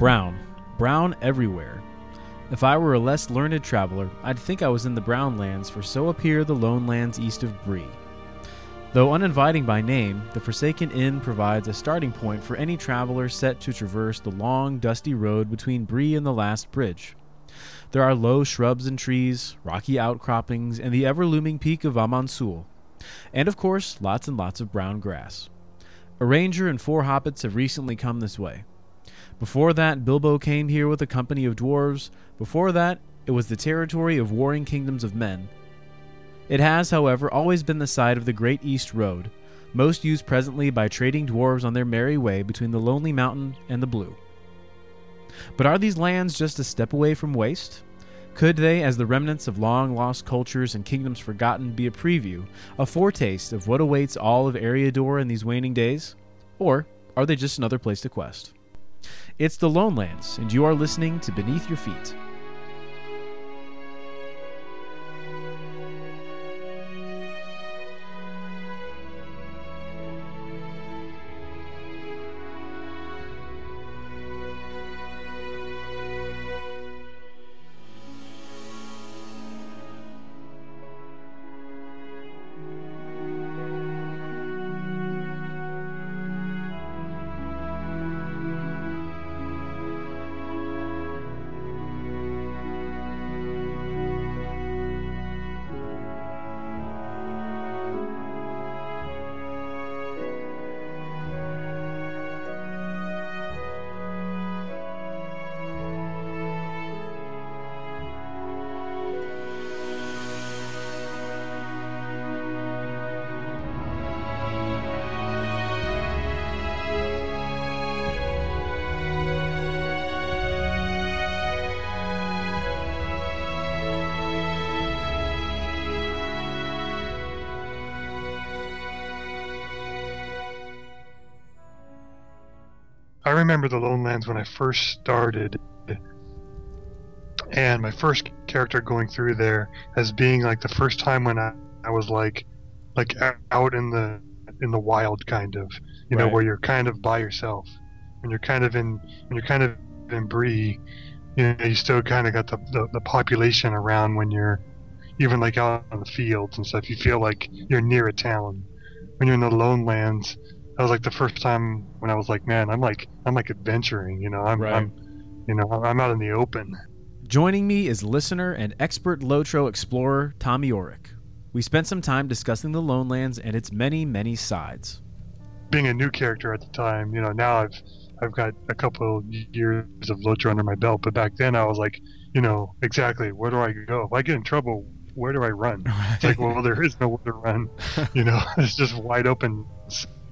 Brown. Brown everywhere. If I were a less learned traveler, I'd think I was in the Brown Lands, for so appear the lone lands east of Bree. Though uninviting by name, the Forsaken Inn provides a starting point for any traveler set to traverse the long, dusty road between Bree and the last bridge. There are low shrubs and trees, rocky outcroppings, and the ever looming peak of Amon Sul. And of course, lots and lots of brown grass. A ranger and four hobbits have recently come this way. Before that, Bilbo came here with a company of dwarves. Before that, it was the territory of warring kingdoms of men. It has, however, always been the site of the Great East Road, most used presently by trading dwarves on their merry way between the Lonely Mountain and the Blue. But are these lands just a step away from waste? Could they, as the remnants of long lost cultures and kingdoms forgotten, be a preview, a foretaste of what awaits all of Eriador in these waning days? Or are they just another place to quest? It's the Lone Lands, and you are listening to Beneath Your Feet. Remember the Lone Lands when I first started, and my first character going through there as being like the first time when I, I was like, like out in the in the wild, kind of, you know, where you're kind of by yourself, when you're kind of in when you're kind of in Bree, you know, you still kind of got the, the the population around when you're even like out on the fields and stuff. You feel like you're near a town. When you're in the Lone Lands, that was like the first time when I was like, man, I'm like I'm like adventuring, you know, I'm, Right. I'm you know, I'm out in the open. Joining me is listener and expert Lotro explorer Tommy Orick. We spent some time discussing the Lone Lands and its many, many sides. Being a new character at the time, you know, now I've I've got a couple years of Lotro under my belt, but back then I was like, you know, exactly where do I go? If I get in trouble, where do I run? It's like, well, there is nowhere to run. You know, it's just wide open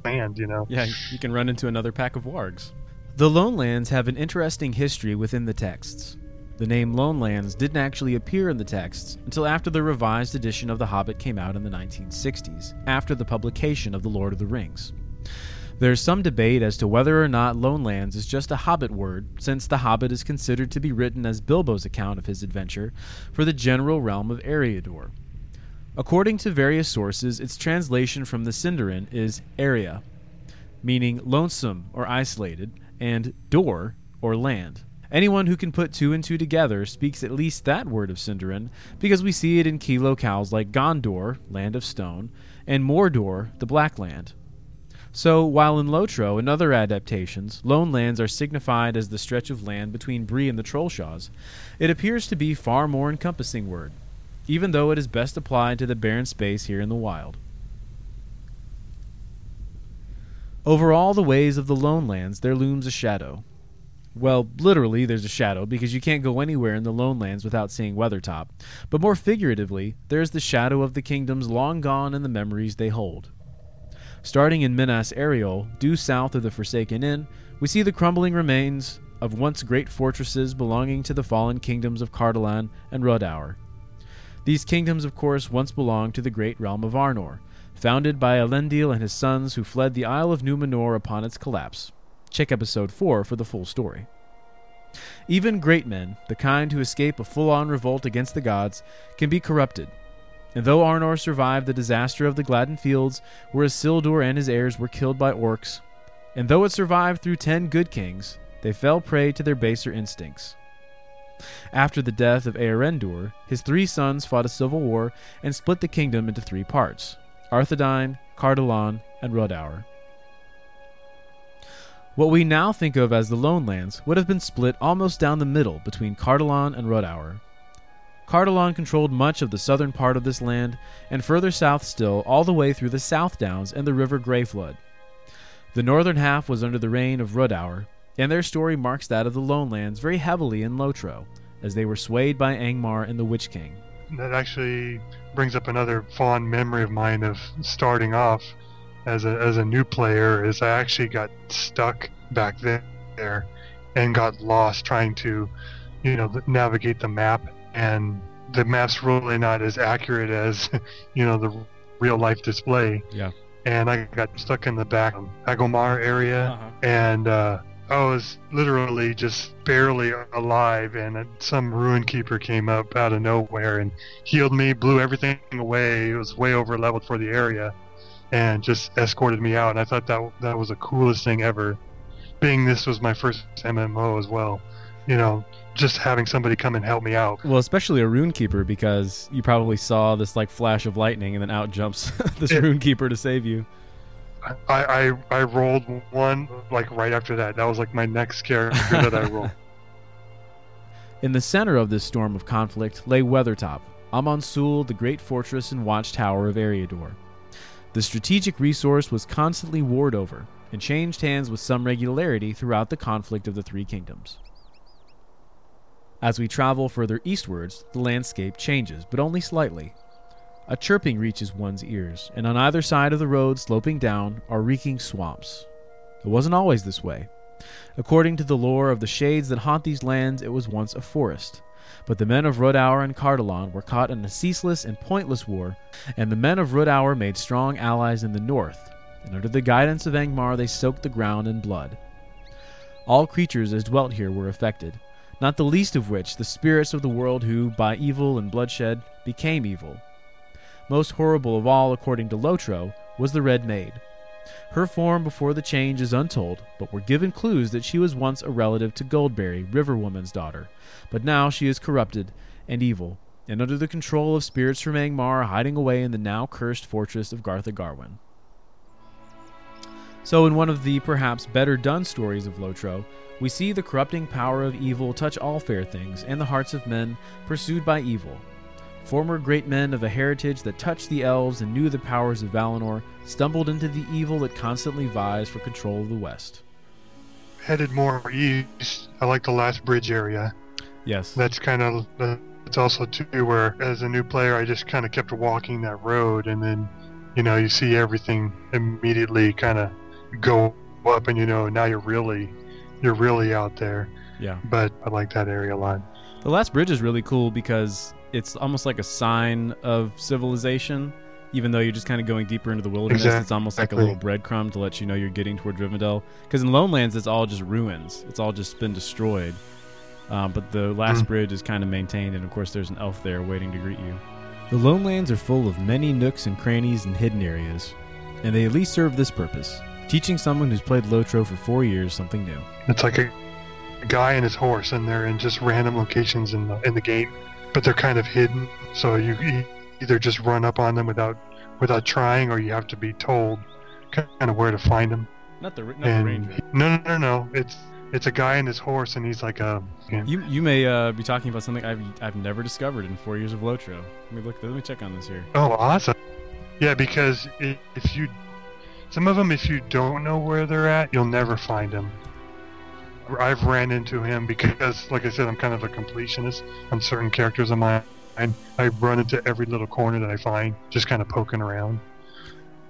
sand. You know. yeah, you can run into another pack of wargs. The Lone Lands have an interesting history within the texts. The name Lone Lands didn't actually appear in the texts until after the revised edition of The Hobbit came out in the 1960s, after the publication of The Lord of the Rings. There's some debate as to whether or not Lone Lands is just a Hobbit word, since The Hobbit is considered to be written as Bilbo's account of his adventure for the general realm of Eriador. According to various sources, its translation from the Sindarin is area, meaning lonesome or isolated, and door or land. Anyone who can put two and two together speaks at least that word of Sindarin, because we see it in key locales like Gondor, land of stone, and Mordor, the Black Land. So, while in Lotro and other adaptations, lone lands are signified as the stretch of land between Bree and the Trollshaws, it appears to be far more encompassing word, even though it is best applied to the barren space here in the wild. Over all the ways of the lone lands there looms a shadow. Well, literally, there's a shadow because you can't go anywhere in the lone lands without seeing Weathertop. But more figuratively, there is the shadow of the kingdoms long gone and the memories they hold. Starting in Minas Eriol, due south of the Forsaken Inn, we see the crumbling remains of once great fortresses belonging to the fallen kingdoms of Cardolan and Rhudaur. These kingdoms, of course, once belonged to the great realm of Arnor, founded by Elendil and his sons who fled the Isle of Numenor upon its collapse. Check episode 4 for the full story. Even great men, the kind who escape a full on revolt against the gods, can be corrupted. And though Arnor survived the disaster of the Gladden Fields, where Isildur and his heirs were killed by orcs, and though it survived through ten good kings, they fell prey to their baser instincts. After the death of Earendur, his three sons fought a civil war and split the kingdom into three parts Arthedain, Cardolan, and Rhudaur. What we now think of as the Lone Lands would have been split almost down the middle between Cardolan and Rhudaur. Cardolan controlled much of the southern part of this land, and further south still, all the way through the South Downs and the River Greyflood. The northern half was under the reign of Rhudaur, and their story marks that of the Lone Lands very heavily in Lotro, as they were swayed by Angmar and the Witch King. That actually brings up another fond memory of mine of starting off as a, as a new player is I actually got stuck back there and got lost trying to, you know, navigate the map. And the map's really not as accurate as, you know, the real life display. Yeah. And I got stuck in the back of Angmar area, Uh-huh. and uh, I was literally just barely alive. And some rune keeper came up out of nowhere and healed me, blew everything away. It was way over leveled for the area, and just escorted me out. And I thought that that was the coolest thing ever. Being this was my first MMO as well, you know, just having somebody come and help me out. Well, especially a rune keeper because you probably saw this like flash of lightning and then out jumps this Yeah. rune keeper to save you. I, I I rolled one like right after that. That was like my next character that I rolled. In the center of this storm of conflict lay Weathertop, Amon Sul, the great fortress and watchtower of Eriador. The strategic resource was constantly warred over and changed hands with some regularity throughout the conflict of the Three Kingdoms. As we travel further eastwards, the landscape changes, but only slightly. A chirping reaches one's ears, and on either side of the road sloping down are reeking swamps. It wasn't always this way. According to the lore of the shades that haunt these lands, it was once a forest. But the men of Rhudaur and Cardolan were caught in a ceaseless and pointless war, and the men of Rhudaur made strong allies in the north, and under the guidance of Angmar they soaked the ground in blood. All creatures as dwelt here were affected, not the least of which the spirits of the world who, by evil and bloodshed, became evil. Most horrible of all, according to Lotro, was the Red Maid. Her form before the change is untold, but we're given clues that she was once a relative to Goldberry, River Woman's daughter, but now she is corrupted and evil, and under the control of spirits from Angmar hiding away in the now cursed fortress of Garth Agarwen. So, in one of the perhaps better done stories of Lotro, we see the corrupting power of evil touch all fair things and the hearts of men pursued by evil. Former great men of a heritage that touched the elves and knew the powers of Valinor stumbled into the evil that constantly vies for control of the West. Headed more east, I like the last bridge area. Yes. That's kind of that's also too where as a new player I just kind of kept walking that road and then you know you see everything immediately kind of go up and you know now you're really you're really out there. yeah. But I like that area a lot. The last bridge is really cool because it's almost like a sign of civilization. Even though you're just kind of going deeper into the wilderness, it's almost like a little breadcrumb to let you know you're getting toward Rivendell. Because in Lone Lands, it's all just ruins. It's all just been destroyed. Um, but the last Mm. bridge is kind of maintained, and of course, there's an elf there waiting to greet you. The Lone Lands are full of many nooks and crannies and hidden areas, and they at least serve this purpose teaching someone who's played Lotro for four years something new. It's like a, a guy and his horse, and they're in just random locations in the in the game, but they're kind of hidden. So you either just run up on them without without trying, or you have to be told kind of where to find them. Not the, not and no, no, no, no. It's it's a guy and his horse, and he's like a. You you may uh, be talking about something I've I've never discovered in four years of Lotro. Let me look. Let me check on this here. Oh, awesome! Yeah, because if you, some of them, if you don't know where they're at, you'll never find them. I've ran into him because, like I said, I'm kind of a completionist on certain characters of mine. I run into every little corner that I find, just kind of poking around,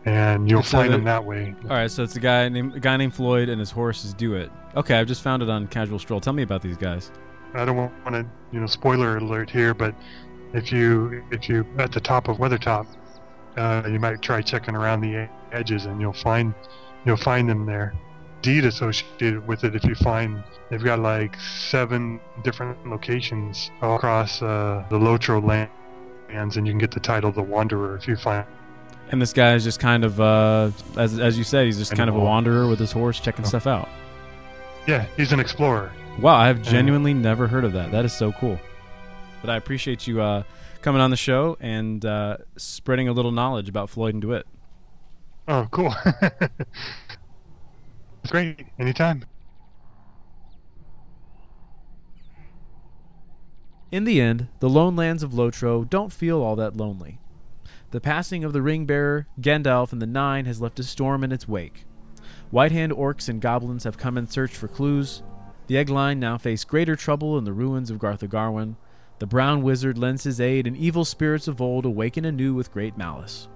and you'll find them that way. All right, so it's a guy named a guy named Floyd and his horse is Do It. Okay, I've just found it on Casual Stroll. Tell me about these guys. I don't want to, you know, spoiler alert here, but if you if you at the top of Weathertop, uh, you might try checking around the edges, and you'll find you'll find them there. Deed associated with it. If you find they've got like seven different locations all across uh, the Lotro lands, and you can get the title the Wanderer if you find. And this guy is just kind of uh, as as you said, he's just kind of a wanderer with his horse checking Oh. stuff out. Yeah, he's an explorer. Wow, I have genuinely never heard of that. That is so cool. But I appreciate you uh, coming on the show and uh, spreading a little knowledge about Floyd and DeWitt. Oh, cool. It's great. Anytime. In the end, the lone lands of Lotro don't feel all that lonely. The passing of the ring bearer, Gandalf, and the Nine has left a storm in its wake. White Hand orcs and goblins have come in search for clues. The Eglain now face greater trouble in the ruins of Garth Agarwen. The Brown Wizard lends his aid, and evil spirits of old awaken anew with great malice.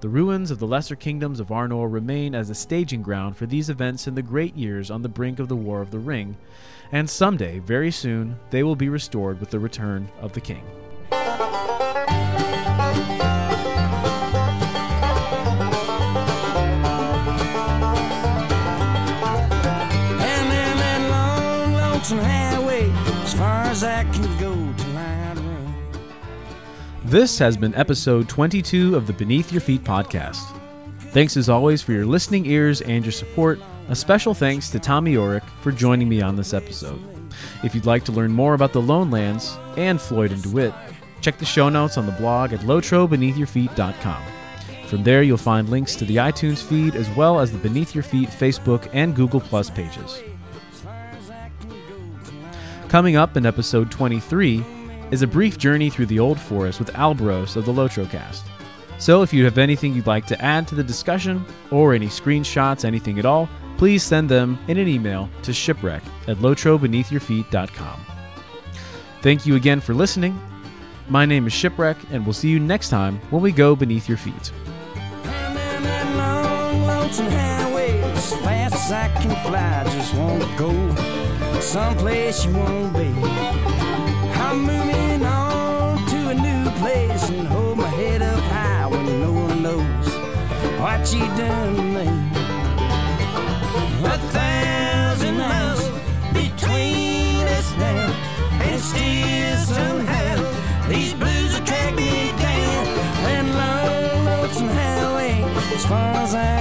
The ruins of the lesser kingdoms of Arnor remain as a staging ground for these events in the great years on the brink of the War of the Ring, and someday, very soon, they will be restored with the return of the king. This has been episode 22 of the Beneath Your Feet podcast. Thanks as always for your listening ears and your support. A special thanks to Tommy Orick for joining me on this episode. If you'd like to learn more about the Lone Lands and Floyd and DeWitt, check the show notes on the blog at lotrobeneathyourfeet.com. From there, you'll find links to the iTunes feed as well as the Beneath Your Feet Facebook and Google Plus pages. Coming up in episode 23 is a brief journey through the Old Forest with Albaros of the Lotrocast. So if you have anything you'd like to add to the discussion, or any screenshots, anything at all, please send them in an email to shipwreck at lotrobeneathyourfeet.com. Thank you again for listening. My name is Shipwreck, and we'll see you next time when we go beneath your feet. Someplace you won't be. what you done to me. A thousand miles between us now, and still somehow these blues are me down. And notes lonesome highway as far as I